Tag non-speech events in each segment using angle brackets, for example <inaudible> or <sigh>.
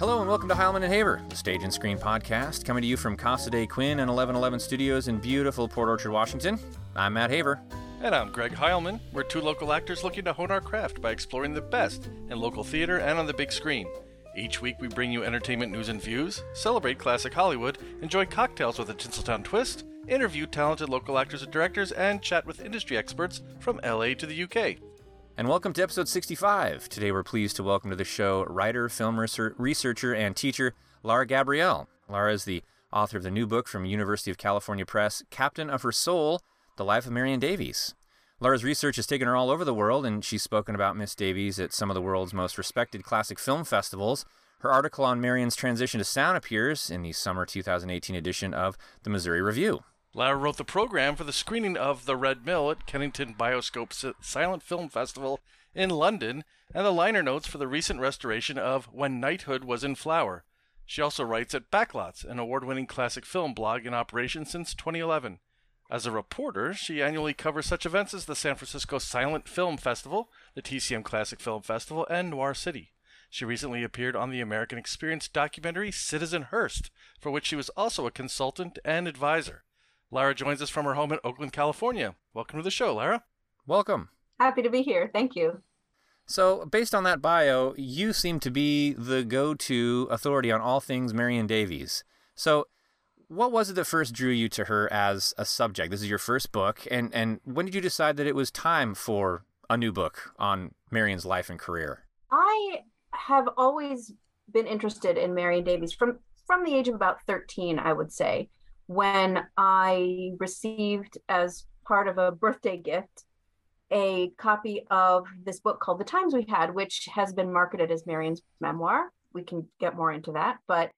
Hello and welcome to Heilman and Haver, the stage and screen podcast, coming to you from Casa de Quinn and 1111 Studios in beautiful Port Orchard, Washington. I'm Matt Haver. And I'm Greg Heilman. We're two local actors looking to hone our craft by exploring the best in local theater and on the big screen. Each week we bring you entertainment news and views, celebrate classic Hollywood, enjoy cocktails with a Tinseltown twist, interview talented local actors and directors, and chat with industry experts from LA to the UK. And welcome to episode 65. Today we're pleased to welcome to the show writer, film researcher, and teacher Lara Gabrielle. Lara is the author of the new book from University of California Press, Captain of Her Soul The Life of Marion Davies. Lara's research has taken her all over the world, and she's spoken about Miss Davies at some of the world's most respected classic film festivals. Her article on Marion's transition to sound appears in the summer 2018 edition of the Missouri Review. Lara wrote the program for the screening of The Red Mill at Kennington Bioscope Silent Film Festival in London and the liner notes for the recent restoration of When Knighthood Was in Flower. She also writes at Backlots, an award winning classic film blog in operation since 2011. As a reporter, she annually covers such events as the San Francisco Silent Film Festival, the TCM Classic Film Festival, and Noir City. She recently appeared on the American Experience documentary Citizen Hearst, for which she was also a consultant and advisor. Lara joins us from her home in Oakland, California. Welcome to the show, Lara. Welcome. Happy to be here. Thank you. So, based on that bio, you seem to be the go to authority on all things Marion Davies. So, what was it that first drew you to her as a subject? This is your first book, and, and when did you decide that it was time for a new book on Marion's life and career? I have always been interested in Marion Davies from from the age of about 13, I would say when I received, as part of a birthday gift, a copy of this book called The Times We Had, which has been marketed as Marion's memoir. We can get more into that. But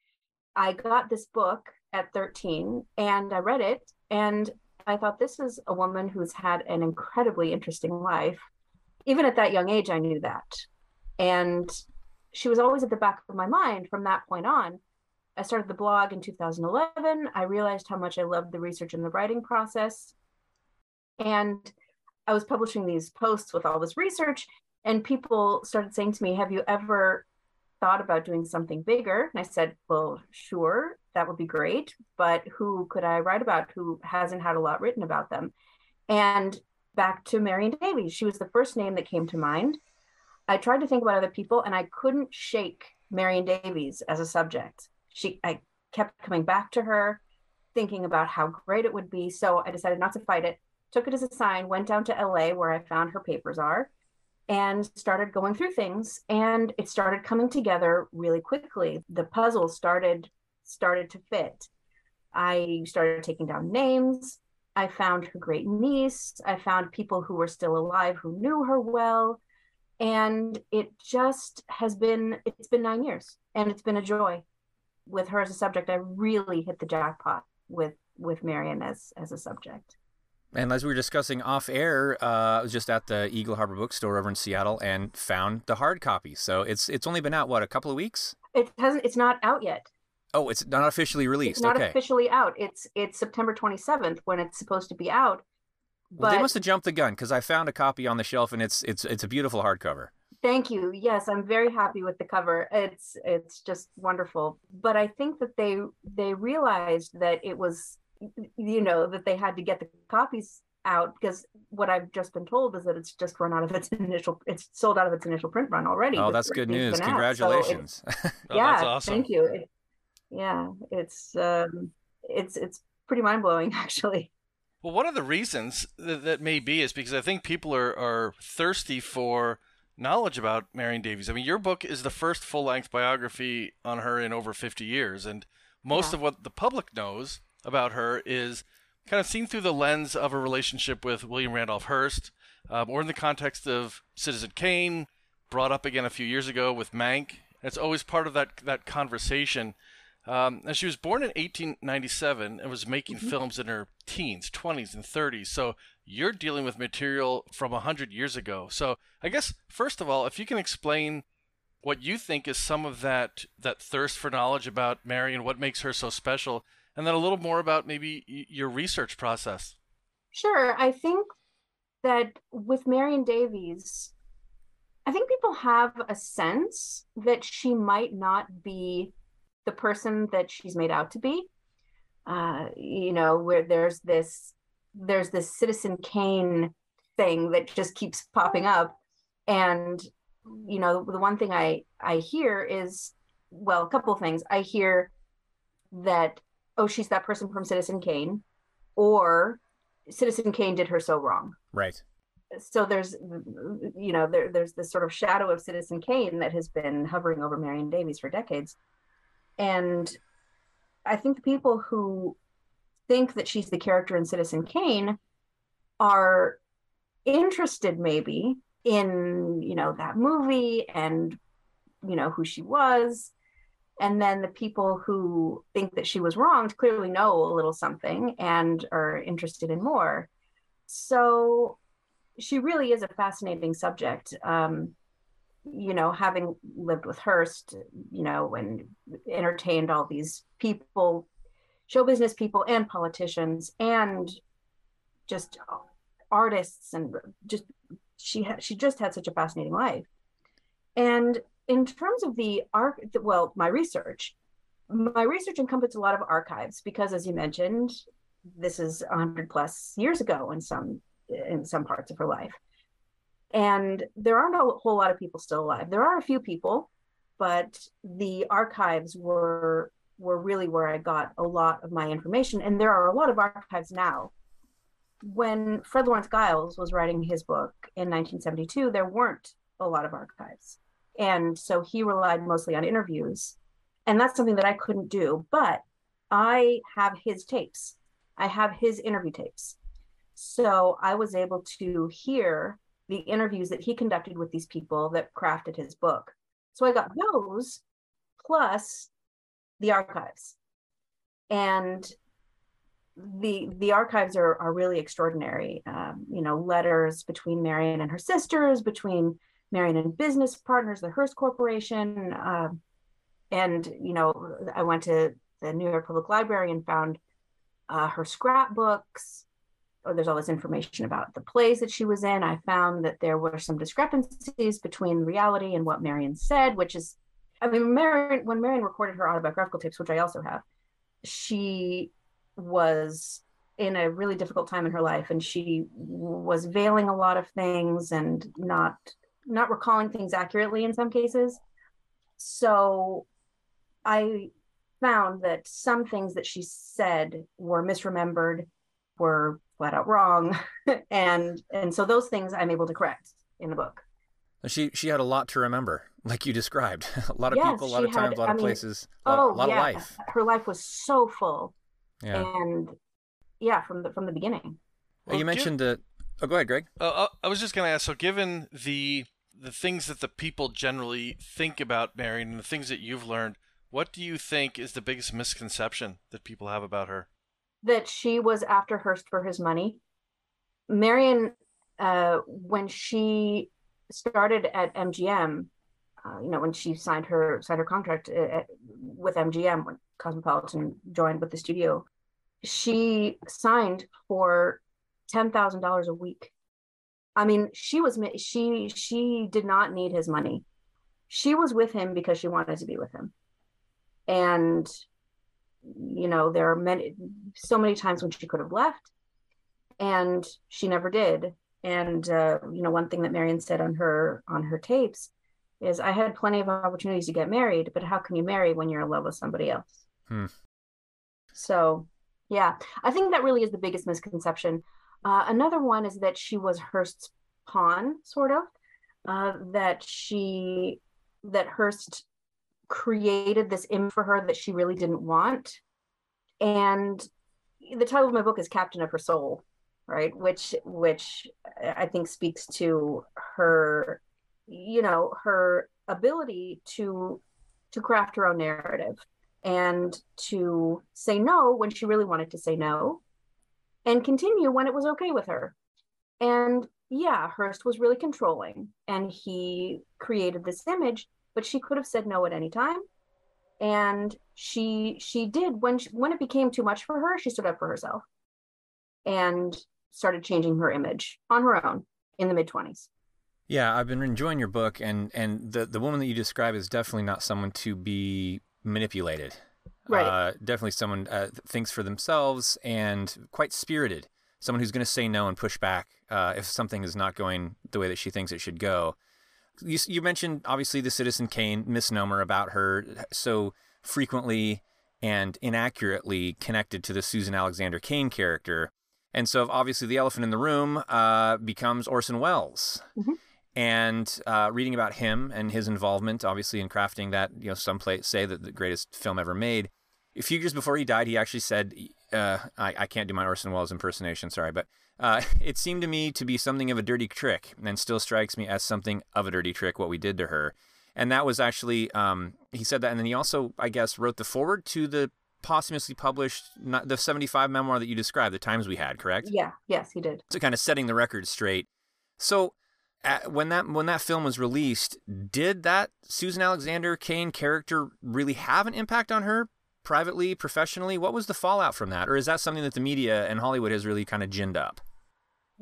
I got this book at 13 and I read it. And I thought, this is a woman who's had an incredibly interesting life. Even at that young age, I knew that. And she was always at the back of my mind from that point on. I started the blog in 2011. I realized how much I loved the research and the writing process. And I was publishing these posts with all this research, and people started saying to me, Have you ever thought about doing something bigger? And I said, Well, sure, that would be great. But who could I write about who hasn't had a lot written about them? And back to Marion Davies, she was the first name that came to mind. I tried to think about other people, and I couldn't shake Marion Davies as a subject she I kept coming back to her, thinking about how great it would be. So I decided not to fight it, took it as a sign, went down to LA where I found her papers are, and started going through things. And it started coming together really quickly. The puzzle started started to fit. I started taking down names. I found her great niece. I found people who were still alive who knew her well. And it just has been, it's been nine years and it's been a joy with her as a subject, I really hit the jackpot with with Marion as as a subject. And as we were discussing off air, uh, I was just at the Eagle Harbor Bookstore over in Seattle and found the hard copy. So it's it's only been out what a couple of weeks. It hasn't. It's not out yet. Oh, it's not officially released. It's not okay. officially out. It's it's September 27th when it's supposed to be out. Well, they must have jumped the gun because I found a copy on the shelf and it's it's it's a beautiful hardcover. Thank you. Yes, I'm very happy with the cover. It's it's just wonderful. But I think that they they realized that it was you know that they had to get the copies out because what I've just been told is that it's just run out of its initial it's sold out of its initial print run already. Oh, that's good news. Congratulations. So <laughs> oh, yeah, awesome. thank you. It, yeah, it's um it's it's pretty mind-blowing <laughs> actually. Well, one of the reasons that, that may be is because I think people are are thirsty for knowledge about Marion Davies. I mean, your book is the first full length biography on her in over 50 years. And most yeah. of what the public knows about her is kind of seen through the lens of a relationship with William Randolph Hearst, um, or in the context of Citizen Kane, brought up again a few years ago with Mank. It's always part of that, that conversation. Um, and she was born in 1897 and was making mm-hmm. films in her teens, 20s, and 30s. So you're dealing with material from 100 years ago. So I guess, first of all, if you can explain what you think is some of that, that thirst for knowledge about Marion what makes her so special, and then a little more about maybe your research process. Sure. I think that with Marion Davies, I think people have a sense that she might not be the person that she's made out to be. Uh, you know, where there's this there's this Citizen Kane thing that just keeps popping up, and you know, the one thing I I hear is well, a couple things. I hear that oh, she's that person from Citizen Kane, or Citizen Kane did her so wrong. Right so there's you know there, there's this sort of shadow of citizen kane that has been hovering over marion davies for decades and i think the people who think that she's the character in citizen kane are interested maybe in you know that movie and you know who she was and then the people who think that she was wronged clearly know a little something and are interested in more so she really is a fascinating subject. Um, you know, having lived with Hearst, you know, and entertained all these people, show business people and politicians and just artists and just she had she just had such a fascinating life. And in terms of the arc, well, my research, my research encompassed a lot of archives because, as you mentioned, this is 100 plus years ago in some in some parts of her life. And there aren't a whole lot of people still alive. There are a few people, but the archives were were really where I got a lot of my information. And there are a lot of archives now. When Fred Lawrence Guiles was writing his book in 1972, there weren't a lot of archives. And so he relied mostly on interviews. And that's something that I couldn't do. But I have his tapes. I have his interview tapes. So I was able to hear the interviews that he conducted with these people that crafted his book. So I got those plus the archives. And the the archives are are really extraordinary. Um, you know, letters between Marion and her sisters, between Marion and business partners, the Hearst Corporation, uh, and you know, I went to the New York Public Library and found uh, her scrapbooks, or there's all this information about the plays that she was in. I found that there were some discrepancies between reality and what Marion said, which is, I mean, Marion, when Marion recorded her autobiographical tapes, which I also have, she was in a really difficult time in her life and she was veiling a lot of things and not not recalling things accurately in some cases so i found that some things that she said were misremembered were flat out wrong. <laughs> And and so those things i'm able to correct in the book. She she had a lot to remember like you described. <laughs> A lot of yes, people a lot of times had, a lot I of mean, places a lot, oh, lot yeah. of life. her life was so full. Yeah. And yeah from the from the beginning. Well, you mentioned that oh go ahead greg. Uh, i was just going to ask so given the the things that the people generally think about marion and the things that you've learned what do you think is the biggest misconception that people have about her that she was after Hearst for his money. Marion, uh, when she started at MGM, uh, you know, when she signed her signed her contract uh, uh, with MGM when Cosmopolitan joined with the studio, she signed for ten thousand dollars a week. I mean, she was she she did not need his money. She was with him because she wanted to be with him, and you know there are many so many times when she could have left and she never did. And uh, you know one thing that marion said on her on her tapes is i had plenty of opportunities to get married but how can you marry when you're in love with somebody else? Hmm. so yeah i think that really is the biggest misconception. Uh, another one is that she was hearst's pawn sort of uh, that she that hearst created this image for her that she really didn't want. And the title of my book is Captain of Her Soul, right? Which which I think speaks to her, you know, her ability to to craft her own narrative and to say no when she really wanted to say no and continue when it was okay with her. And yeah, Hearst was really controlling and he created this image but she could have said no at any time and she she did when she, when it became too much for her she stood up for herself and started changing her image on her own in the mid 20s Yeah, I've been enjoying your book, and and the the woman that you describe is definitely not someone to be manipulated. Right. Uh, definitely someone uh, thinks for themselves and quite spirited. Someone who's going to say no and push back uh, if something is not going the way that she thinks it should go. You, you mentioned obviously the Citizen Kane misnomer about her so frequently and inaccurately connected to the Susan Alexander Kane character. And so obviously the elephant in the room uh, becomes Orson Welles. Mhm. And uh, reading about him and his involvement, obviously, in crafting that, you know, some play, say that the greatest film ever made. A few years before he died, he actually said, uh, I, I can't do my Orson Welles impersonation, sorry, but uh, <laughs> it seemed to me to be something of a dirty trick and still strikes me as something of a dirty trick what we did to her. And that was actually, um, he said that. And then he also, I guess, wrote the forward to the posthumously published, not, the 75 memoir that you described, The Times We Had, correct? Yeah, yes, he did. So kind of setting the record straight. So uh, when that when that film was released, did that Susan Alexander Kane character really have an impact on her privately, professionally? What was the fallout from that? Or is that something that the media and Hollywood has really kind of ginned up?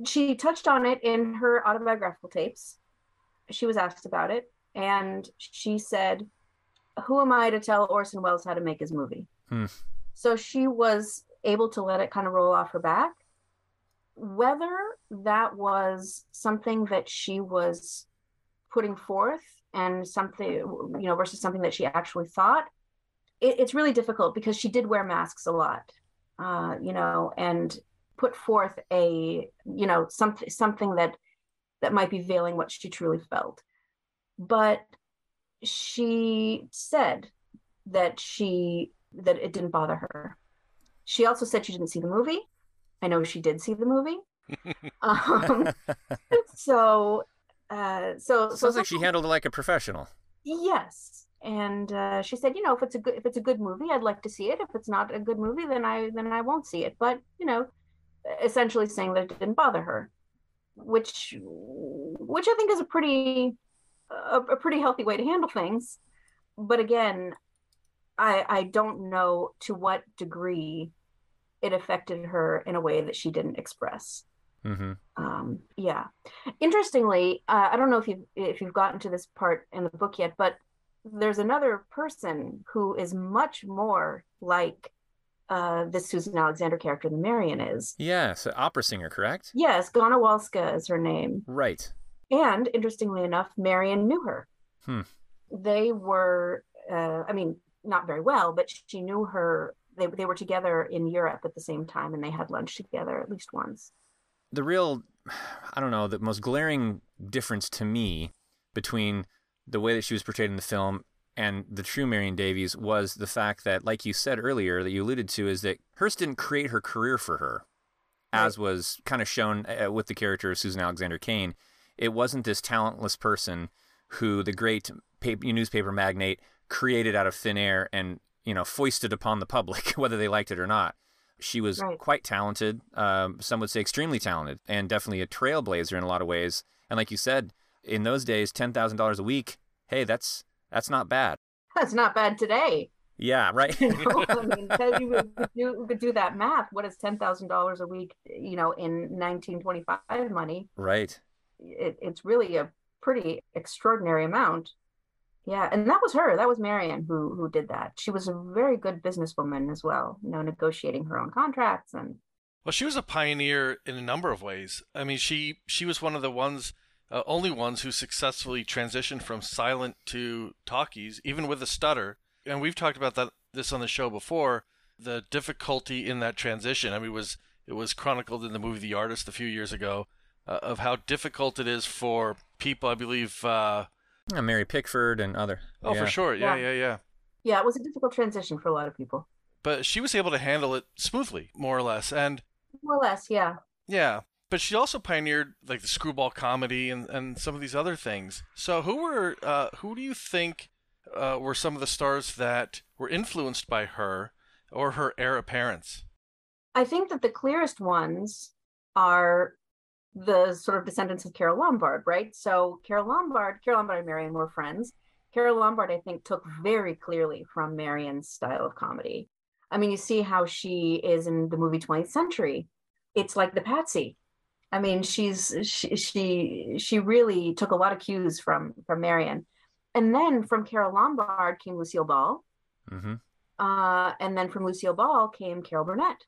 She touched on it in her autobiographical tapes. She was asked about it, and she said, Who am I to tell Orson Welles how to make his movie? Hmm. So she was able to let it kind of roll off her back. Whether that was something that she was putting forth and something, you know, versus something that she actually thought, it, it's really difficult because she did wear masks a lot, uh, you know, and put forth a, you know, something something that that might be veiling what she truly felt. But she said that she that it didn't bother her. She also said she didn't see the movie. I know she did see the movie. <laughs> um, <laughs> so, uh, so Sounds like she handled it like a professional. Yes, and uh, she said, you know, if it's a good if it's a good movie, I'd like to see it. If it's not a good movie, then I then I won't see it. But you know, essentially saying that it didn't bother her, which which I think is a pretty a, a pretty healthy way to handle things. But again, I I don't know to what degree it affected her in a way that she didn't express. hmm Um, yeah. Interestingly, uh, I don't know if you've if you've gotten to this part in the book yet, but there's another person who is much more like uh, this Susan Alexander character than Marion is. Yeah, so opera singer, correct? Yes, Ganna Walska is her name. Right. And interestingly enough, Marion knew her. Hmm. They were, uh, I mean, not very well, but she knew her. They, they were together in Europe at the same time and they had lunch together at least once. the real <sighs> i don't know the most glaring difference to me between the way that she was portrayed in the film and the true marion davies was the fact that like you said earlier that you alluded to is that hearst didn't create her career for her as was kind of shown uh, with the character of susan alexander kane it wasn't this talentless person who the great paper, newspaper magnate created out of thin air and you know foisted upon the public <laughs> whether they liked it or not she was Right. quite talented. Um, some would say extremely talented, and definitely a trailblazer in a lot of ways. And like you said, in those days, ten thousand dollars a week, hey, that's that's not bad. That's not bad today. Yeah, right. <laughs> you know i <laughs> mean you we could do, we could do that math what is ten thousand dollars a week you know in 1925 money right. it, it's really a pretty extraordinary amount yeah and that was her that was marion who who did that she was a very good businesswoman as well you know negotiating her own contracts and Well, she was a pioneer in a number of ways. I mean, she she was one of the ones, uh, only ones who successfully transitioned from silent to talkies, even with a stutter. And we've talked about that this on the show before. The difficulty in that transition. I mean, it was it was chronicled in the movie The Artist a few years ago uh, of how difficult it is for people. I believe. Uh, Yeah, Mary Pickford and other. oh, yeah. for sure. Yeah, Yeah. yeah, yeah. yeah it was a difficult transition for a lot of people But she was able to handle it smoothly, more or less. And more or less yeah Yeah, but she also pioneered like the screwball comedy and, and some of these other things. So who were uh, who do you think uh, were some of the stars that were influenced by her or her heir apparents? I think that the clearest ones are the sort of descendants of Carole Lombard, right? So Carole Lombard, Carole Lombard and Marion were friends. Carole Lombard, I think, took very clearly from Marion's style of comedy. I mean, you see how she is in the movie 20th Century. It's like the Patsy. I mean, she's she she she really took a lot of cues from from Marion, and then from Carole Lombard came Lucille Ball, Mm-hmm. uh, and then from Lucille Ball came Carol Burnett,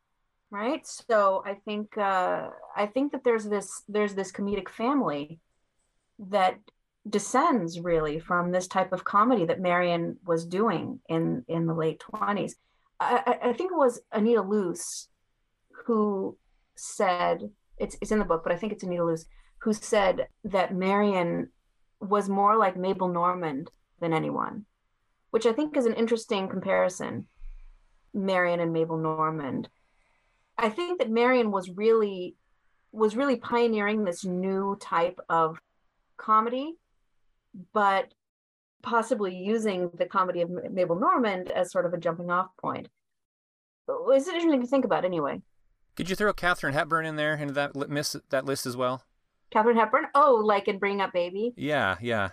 right? So I think uh, I think that there's this there's this comedic family that descends really from this type of comedy that Marion was doing in in the late twenties. I, I I think it was Anita Loos who said it's it's in the book, but I think it's Anita Loos who said that Marion was more like Mabel Normand than anyone, which I think is an interesting comparison. Marion and Mabel Normand. I think that Marion was really was really pioneering this new type of comedy, but possibly using the comedy of Mabel Normand as sort of a jumping off point. It's interesting to think about anyway. Could you throw Katharine Hepburn in there into that miss that list as well? Katharine Hepburn. Oh, like in Bring Up Baby. Yeah, yeah.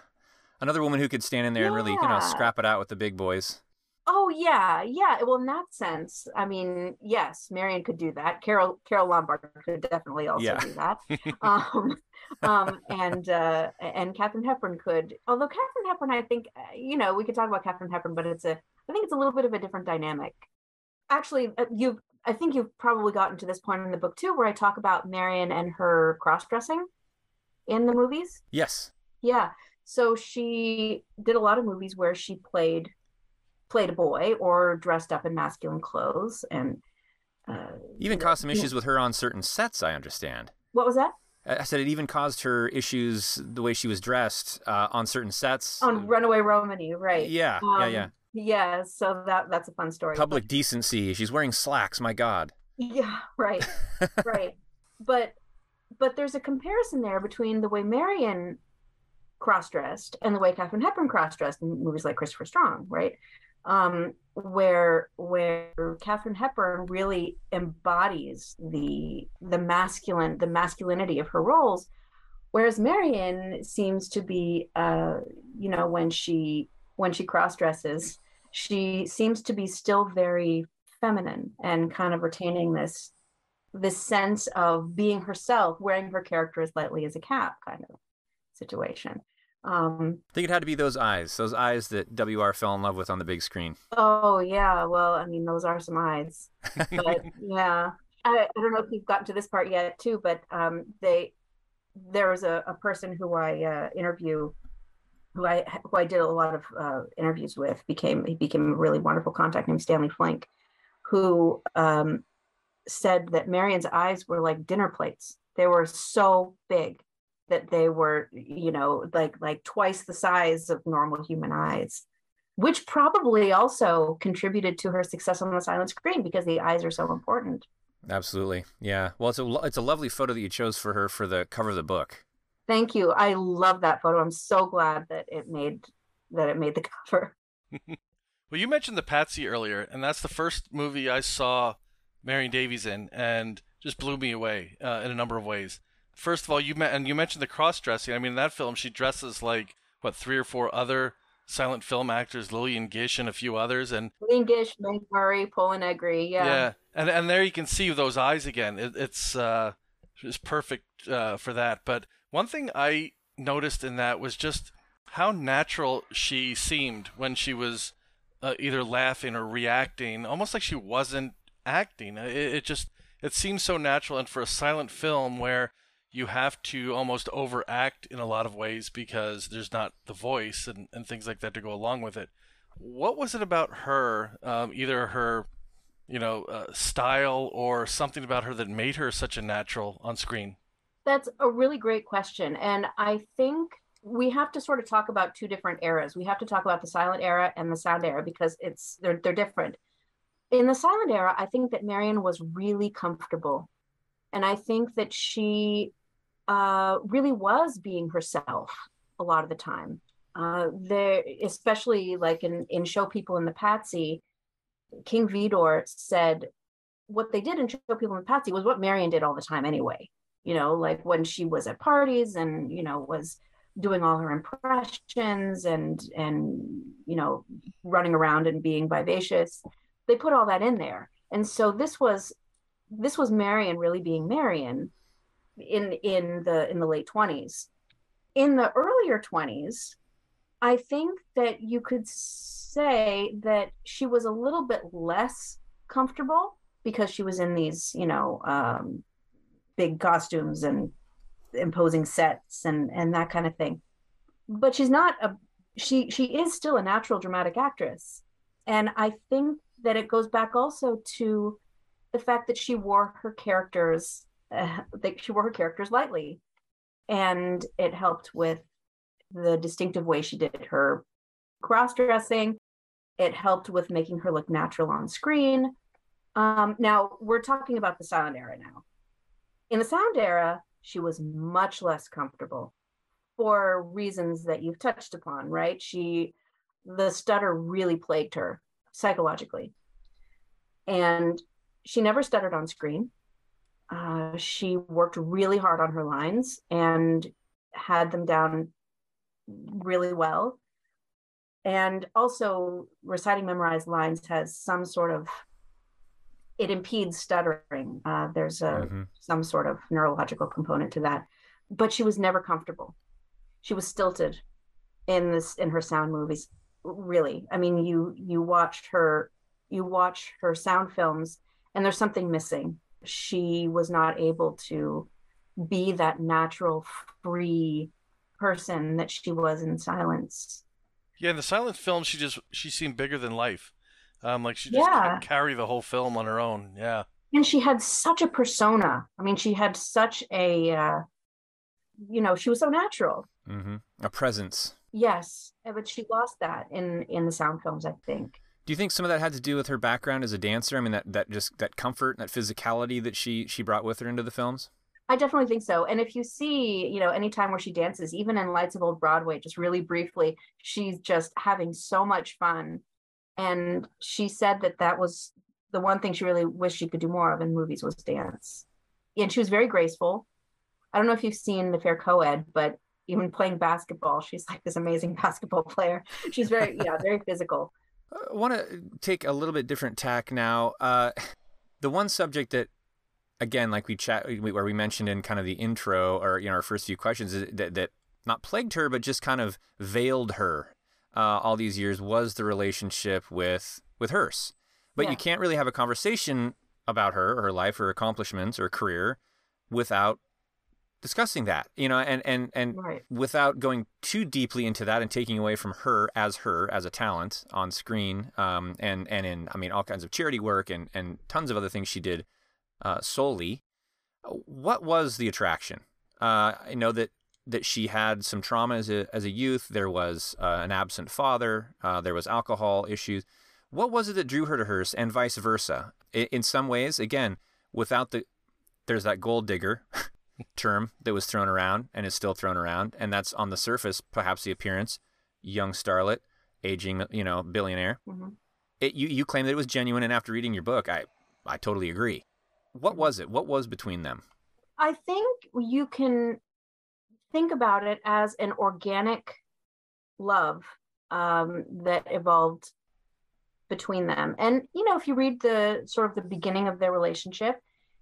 Another woman who could stand in there and really, you know, scrap it out with the big boys. Oh yeah, yeah. Well, in that sense, I mean, yes, Marion could do that. Carol Carole Lombard could definitely also Yeah. do that. <laughs> um, um, and uh, and Katharine Hepburn could. Although Katharine Hepburn, I think, uh, you know, we could talk about Katharine Hepburn, but it's a, I think it's a little bit of a different dynamic. Actually, uh, you've, I think you've probably gotten to this point in the book too, where I talk about Marion and her cross dressing in the movies. Yes. Yeah. So she did a lot of movies where she played played a boy or dressed up in masculine clothes and uh, Even caused some issues with her on certain sets, I understand. What was that? I said it even caused her issues the way she was dressed uh, on certain sets. On Runaway Romany, right? Yeah, yeah, Um, yeah. Yeah. So that that's a fun story. Public decency. She's wearing slacks. My God. Yeah. <laughs> Right. <laughs> right. But but there's a comparison there between the way Marion cross-dressed and the way Katharine Hepburn cross-dressed in movies like Christopher Strong, right? Um, where where Katharine Hepburn really embodies the the masculine the masculinity of her roles, whereas Marion seems to be, uh, you know, when she when she cross-dresses, she seems to be still very feminine and kind of retaining this this sense of being herself, wearing her character as lightly as a cap kind of situation. Um, I think it had to be those eyes, those eyes that WR fell in love with on the big screen. oh yeah, well, I mean, those are some eyes, <laughs> but yeah, I, I don't know if you've gotten to this part yet too, but um, they there was a, a person who I uh, interview, who I who I did a lot of uh, interviews with, became he became a really wonderful contact named Stanley Flink, who um, said that Marion's eyes were like dinner plates. They were so big that they were, you know, like like twice the size of normal human eyes, which probably also contributed to her success on the silent screen because the eyes are so important. Absolutely. Yeah. Well, it's a it's a lovely photo that you chose for her for the cover of the book. Thank you. I love that photo. I'm so glad that it made that it made the <laughs> cover. <laughs> Well, you mentioned the Patsy earlier, and that's the first movie I saw Marion Davies in, and just blew me away uh, in a number of ways. First of all, you met, and you mentioned the cross dressing. I mean, in that film, she dresses like what three or four other silent film actors, Lillian Gish and a few others, and Lean Gish, Mae Murray, Negri. Yeah. yeah, and and there you can see those eyes again. It, it's uh, it's perfect uh, for that. But one thing I noticed in that was just how natural she seemed when she was uh, either laughing or reacting, almost like she wasn't acting. It, it just it seems so natural, and for a silent film where you have to almost overact in a lot of ways because there's not the voice and, and things like that to go along with it. What was it about her, um, either her you know, uh, style or something about her that made her such a natural on screen? That's a really great question. And I think we have to sort of talk about two different eras. We have to talk about the silent era and the sound era because it's they're they're different. In the silent era, I think that Marion was really comfortable. And I think that she uh, really was being herself a lot of the time. Uh, there, especially like in, in Show People in the Patsy, King Vidor said what they did in Show People in the Patsy was what Marion did all the time anyway you know, like when she was at parties and, you know, was doing all her impressions and, and, you know, running around and being vivacious. They put all that in there. And so this was, this was Marion really being Marion in in the in the late 20s in the earlier 20s i think that you could say that she was a little bit less comfortable because she was in these you know um, big costumes and imposing sets and and that kind of thing. But she's not a she she is still a natural dramatic actress. And i think that it goes back also to the fact that she wore her characters uh, that she wore her characters lightly. And it helped with the distinctive way she did her cross dressing. It helped with making her look natural on screen. Um, now we're talking about the silent era now in the sound era she was much less comfortable for reasons that you've touched upon right she the stutter really plagued her psychologically and she never stuttered on screen. Uh, she worked really hard on her lines and had them down really well. And also, reciting memorized lines has some sort of it impedes stuttering. Uh, there's a mm-hmm. some sort of neurological component to that, but she was never comfortable. She was stilted in this in her sound movies. Really, I mean, you you watched her you watch her sound films and there's something missing. She was not able to be that natural, free person that she was in silence. Yeah, in the silent film, she just she seemed bigger than life. Um, like she just yeah. carry the whole film on her own. Yeah, and she had such a persona. I mean, she had such a, uh, you know, she was so natural. Mm-hmm. A presence. Yes, but she lost that in in the sound films. I think. Do you think some of that had to do with her background as a dancer? I mean, that, that just that comfort, that physicality that she she brought with her into the films. I definitely think so. And if you see, you know, anytime where she dances, even in Lights of Old Broadway, just really briefly, she's just having so much fun. And she said that that was the one thing she really wished she could do more of in movies was dance. And she was very graceful. I don't know if you've seen The Fair Co-Ed, but even playing basketball, she's like this amazing <laughs> basketball player. She's very, yeah, very physical. I want to take a little bit different tack now. Uh, the one subject that, again, like we chat, where we mentioned in kind of the intro or you know our first few questions, that that not plagued her, but just kind of veiled her uh, all these years was the relationship with with Hearst. But yeah. you can't really have a conversation about her, or her life, her accomplishments, or career without discussing that you know and and and right. without going too deeply into that and taking away from her as her as a talent on screen um and and in i mean all kinds of charity work and and tons of other things she did uh solely what was the attraction uh i know that that she had some trauma as a as a youth there was uh, an absent father uh, there was alcohol issues what was it that drew her to Hearst and vice versa in, in some ways again without the there's that gold digger <laughs> term that was thrown around and is still thrown around, and that's on the surface perhaps the appearance, young starlet, aging, you know, billionaire. Mm-hmm. It, you you claim that it was genuine, and after reading your book, I I totally agree. What was it? What was between them? I think you can think about it as an organic love um, that evolved between them. And you know, if you read the sort of the beginning of their relationship,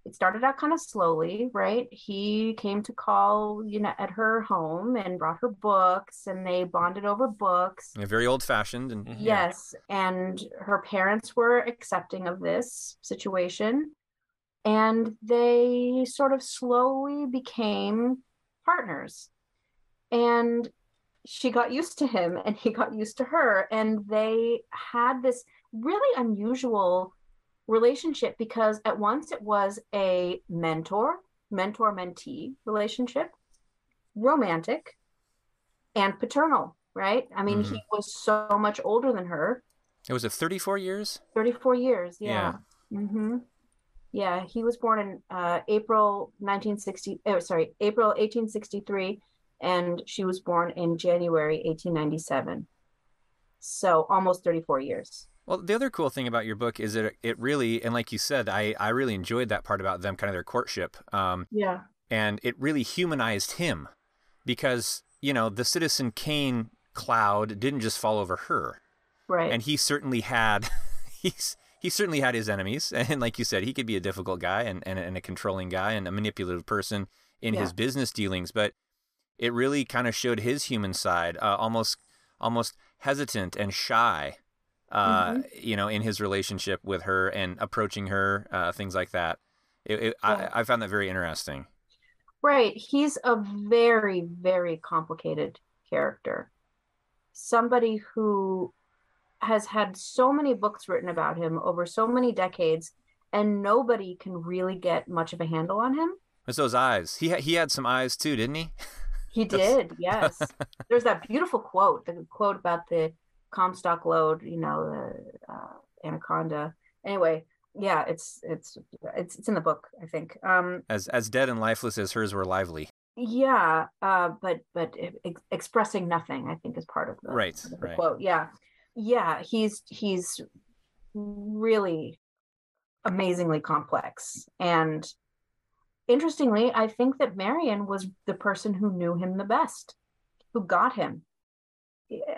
it started out kind of slowly, right? He came to call, you know, at her home and brought her books and they bonded over books. Yeah, very old fashioned and mm-hmm. yes, and her parents were accepting of this situation and they sort of slowly became partners. And she got used to him and he got used to her and they had this really unusual relationship because at once it was a mentor, mentor mentee relationship, romantic, and paternal, right? I mean, mm-hmm. he was so much older than her. It was a 34 years? 34 years, yeah. Yeah. Mm-hmm. Yeah, he was born in uh, April 1960, oh, sorry, April 1863, and she was born in January 1897. So almost 34 years. Well, the other cool thing about your book is that it really, and like you said, I, I really enjoyed that part about them, kind of their courtship. Um, yeah. And it really humanized him because, you know, the Citizen Kane cloud didn't just fall over her. Right. And he certainly had, <laughs> he's, he certainly had his enemies. <laughs> And like you said, he could be a difficult guy and, and, and a controlling guy and a manipulative person in Yeah. his business dealings, but it really kind of showed his human side, uh, almost almost hesitant and shy, uh, Mm-hmm. you know, in his relationship with her and approaching her, uh, things like that. It, it, Yeah. I, I found that very interesting. Right. He's a very, very complicated character. Somebody who has had so many books written about him over so many decades, and nobody can really get much of a handle on him. It's those eyes. He ha- he had some eyes too, didn't he? <laughs> He did, yes. <laughs> There's that beautiful quote, the quote about the Comstock lode, you know, the uh, anaconda. Anyway, yeah, it's it's it's it's in the book, I think. Um, As as dead and lifeless as hers were lively. Yeah, uh, but but ex- expressing nothing, I think, is part of the, Right, of the right. quote. Yeah, yeah, he's he's really amazingly complex, and interestingly, I think that Marion was the person who knew him the best, who got him.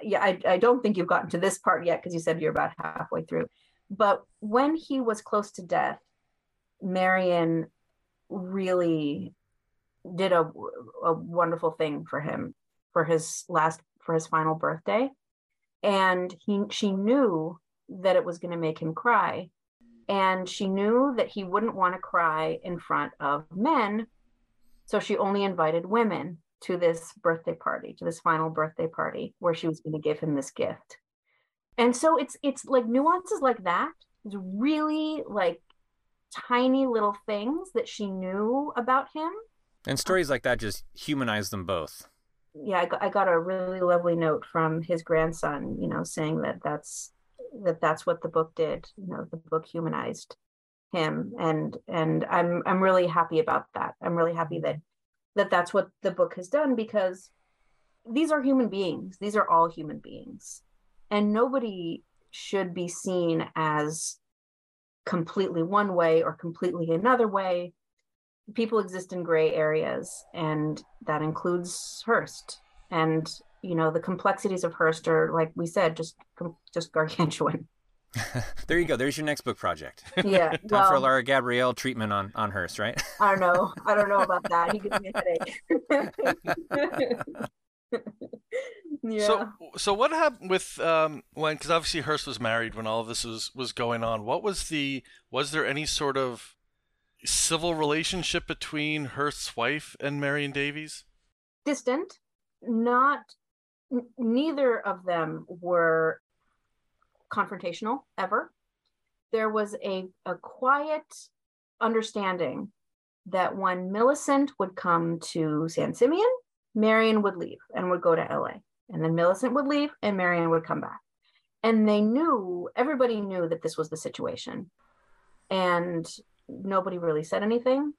Yeah, I I don't think you've gotten to this part yet because you said you're about halfway through, but when he was close to death, Marion really did a, a wonderful thing for him for his last for his final birthday and he she knew that it was going to make him cry. And she knew that he wouldn't want to cry in front of men so she only invited women to this birthday party to this final birthday party where she was going to give him this gift. And so it's it's like nuances like that it's really like tiny little things that she knew about him. And stories like that just humanize them both. Yeah I got, I got a really lovely note from his grandson you know saying that that's that that's what the book did you know the book humanized him. And and i'm i'm really happy about that. I'm really happy that that that's what the book has done because these are human beings. These are all human beings. And nobody should be seen as completely one way or completely another way people exist in gray areas and that includes hearst and you know the complexities of hearst are like we said just just gargantuan <laughs> there you go. There's your next book project. yeah <laughs> Time for a Laura Gabrielle treatment on on Hearst, right? i don't know <laughs> i don't know about that he gives me a headache yeah So, so what happened with um, when? Because obviously Hearst was married when all of this was was going on. What was the? Was there any sort of civil relationship between Hearst's wife and Marion Davies? distant. Not n- neither of them were confrontational ever. There was a, a quiet understanding that when millicent would come to san simeon marion would leave and would go to la and then millicent would leave and marion would come back. And they knew everybody knew that this was the situation. And nobody really said anything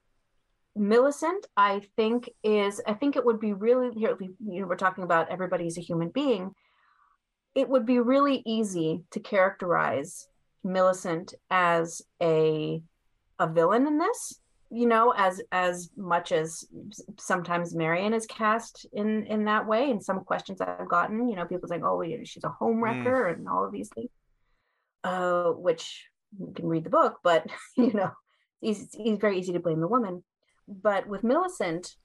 Millicent, I think is I think it would be really here you know we're talking about everybody's a human being. It would be really easy to characterize Millicent as a a villain in this, you know, as as much as sometimes Marion is cast in in that way. And some questions I've gotten, you know, people saying, "Oh, she's a home wrecker," and all of these things. Uh, which you can read the book, but <laughs> you know, it's, it's very easy to blame the woman but with Millicent,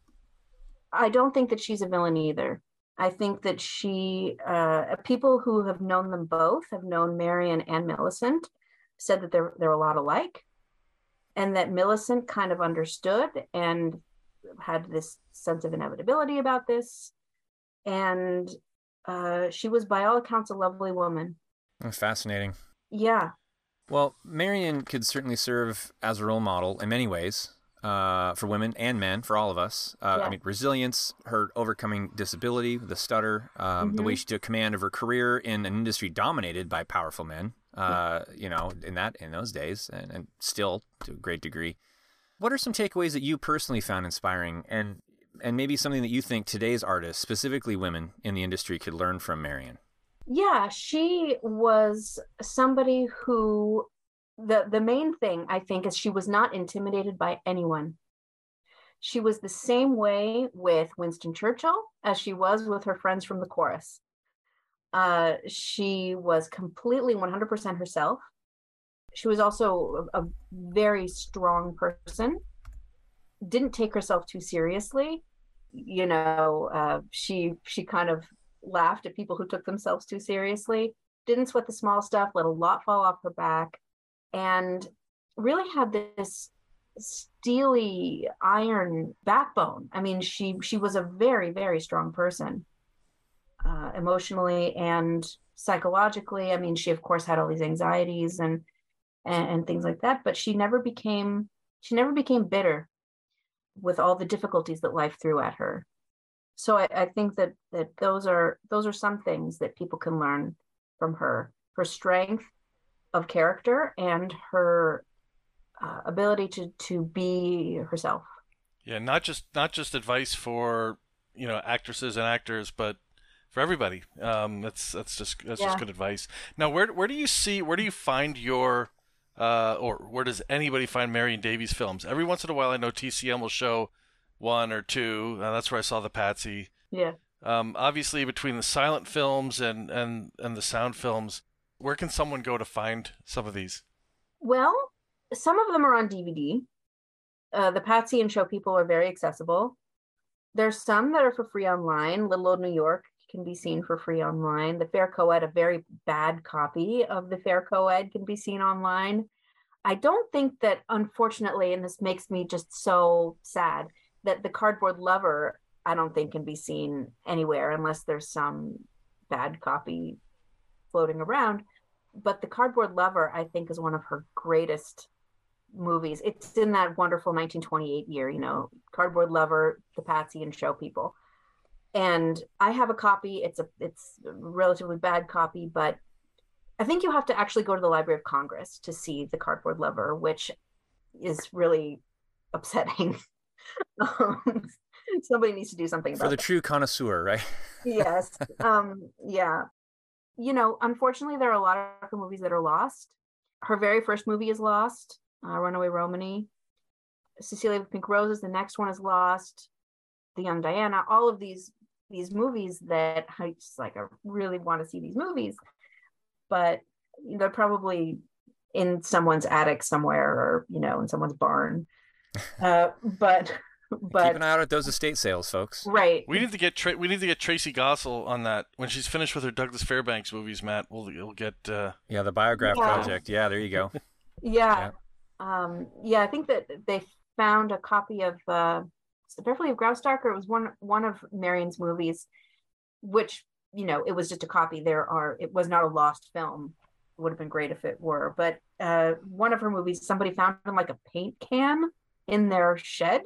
I don't think that she's a villain either. I think that she, uh, people who have known them both, have known Marion and Millicent, said that they're they're a lot alike, and that Millicent kind of understood and had this sense of inevitability about this, and uh, she was by all accounts a lovely woman. Oh, Fascinating. Yeah, Well, Marion could certainly serve as a role model in many ways uh, for women and men, for all of us. Uh, I mean, resilience, her overcoming disability, the stutter, um, the way Mhm. she took command of her career in an industry dominated by powerful men. Uh, you know, in that in those days, and, and still to a great degree. What are some takeaways that you personally found inspiring, and and maybe something that you think today's artists, specifically women in the industry, could learn from Marion? Yeah she was somebody who the the main thing i think is she was not intimidated by anyone. She was the same way with winston churchill as she was with her friends from the chorus. Uh, she was completely 100% herself. She was also a, a very strong person. Didn't take herself too seriously. You know, uh, she she kind of laughed at people who took themselves too seriously. Didn't sweat the small stuff. Let a lot fall off her back, and really had this steely iron backbone. I mean, she she was a very very strong person, uh, emotionally and psychologically. I mean, she of course had all these anxieties and, and and things like that, but she never became she never became bitter with all the difficulties that life threw at her. So I, I think that that those are those are some things that people can learn from her. Her strength of character and her uh, ability to to be herself. Yeah, not just not just advice for you know actresses and actors, but for everybody. Um, that's that's just that's yeah. just good advice. Now, where where do you see where do you find your uh, or where does anybody find Marion Davies films? Every once in a while, I know TCM will show one or two. Uh, that's where I saw the Patsy. Yeah. Um, obviously, between the silent films and and and the sound films, where can someone go to find some of these? Well, some of them are on DVD. Uh, the Patsy and Show People are very accessible. There's some that are for free online. Little Old New York can be seen for free online. The Fair Coed, a very bad copy of the Fair Coed, can be seen online. I don't think that, unfortunately, and this makes me just so sad, that the Cardboard Lover, I don't think can be seen anywhere unless there's some bad copy floating around. But the Cardboard Lover, I think, is one of her greatest movies. It's in that wonderful 1928 year, you know, Cardboard Lover, The Patsy, and Show People. And I have a copy. It's a it's a relatively bad copy, but I think you have to actually go to the Library of Congress to see The Cardboard Lover, which is really upsetting. <laughs> <laughs> um, somebody needs to do something about for the that. true connoisseur, right? <laughs> yes. Um, yeah. You know, unfortunately, there are a lot of movies that are lost. Her very first movie is lost uh, Runaway Romany. Cecilia with Pink Roses, the next one is Lost. The Young Diana, all of these these movies that I just like I really want to see these movies, but they're probably in someone's attic somewhere or you know in someone's barn. Uh, but <laughs> but keep an eye out at those estate sales, folks. Right. We need to get Tra- we need to get Tracey Goessel on that when she's finished with her Douglas Fairbanks movies. Matt, we'll we'll get uh... yeah the biograph yeah. project. Yeah, there you go. <laughs> yeah. yeah um, yeah, I think that they found a copy of uh, Beverly of Graustark, or it was one one of Marion's movies, which you know it was just a copy. There are it was not a lost film. It would have been great if it were, but uh, one of her movies, somebody found in like a paint can in their shed.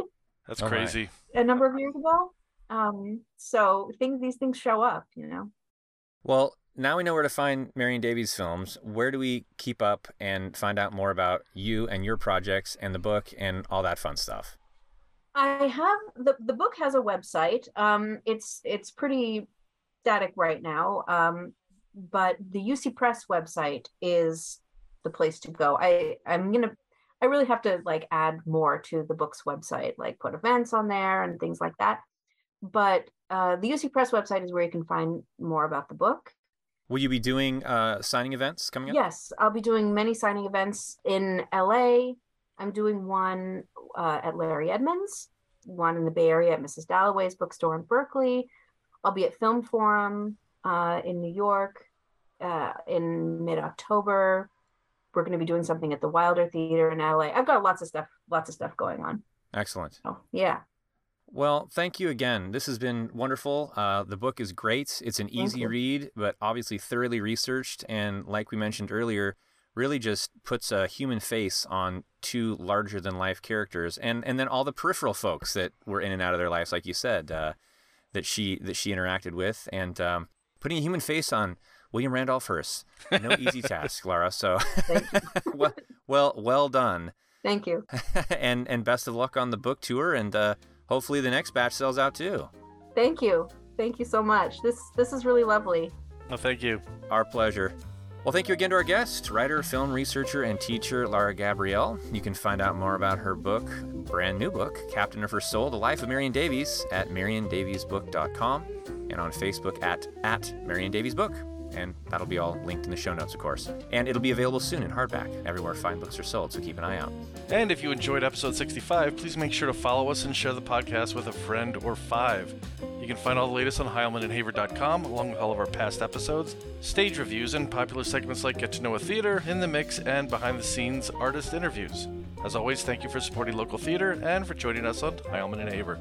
That's crazy. A number of years ago. Um, so things these things show up, you know. Well, now we know where to find Marion Davies films. Where do we keep up and find out more about you and your projects and the book and all that fun stuff? I have the the book has a website. Um, it's it's pretty static right now, um, but the UC Press website is the place to go. I I'm gonna I really have to like add more to the book's website, like put events on there and things like that. But uh, the UC Press website is where you can find more about the book. Will you be doing uh, signing events coming up? Yes, I'll be doing many signing events in LA. I'm doing one uh, at Larry Edmunds, one in the Bay Area at Mrs. Dalloway's bookstore in Berkeley. I'll be at Film Forum uh, in New York uh, in mid October. We're going to be doing something at the Wilder Theater in LA. I've got lots of stuff, lots of stuff going on. Excellent. Oh, yeah. Well, thank you again. This has been wonderful. Uh, the book is great. It's an easy read, but obviously thoroughly researched. And like we mentioned earlier, really just puts a human face on two larger than life characters, and and then all the peripheral folks that were in and out of their lives, like you said, uh, that she that she interacted with, and um, putting a human face on William Randolph Hearst. No <laughs> easy task, Lara. So, <laughs> well, well, well done. Thank you. <laughs> and and best of luck on the book tour and. Uh, hopefully the next batch sells out too. Thank you. Thank you so much. This this is really lovely. Well, thank you. Our pleasure. Well, thank you again to our guest, writer, film researcher, and teacher Lara Gabrielle. You can find out more about her book, brand new book, Captain of Her Soul, The Life of Marion Davies, at mariondaviesbook.com and on Facebook at, at Marion Davies Book. And that'll be all linked in the show notes, of course. And it'll be available soon in hardback, everywhere fine books are sold, so keep an eye out. And if you enjoyed episode 65, please make sure to follow us and share the podcast with a friend or five. You can find all the latest on heilmanandhaver.com, along with all of our past episodes, stage reviews, and popular segments like Get to Know a Theater, In the Mix, and behind the scenes artist interviews. As always, thank you for supporting local theater and for joining us on Heilman and Haver.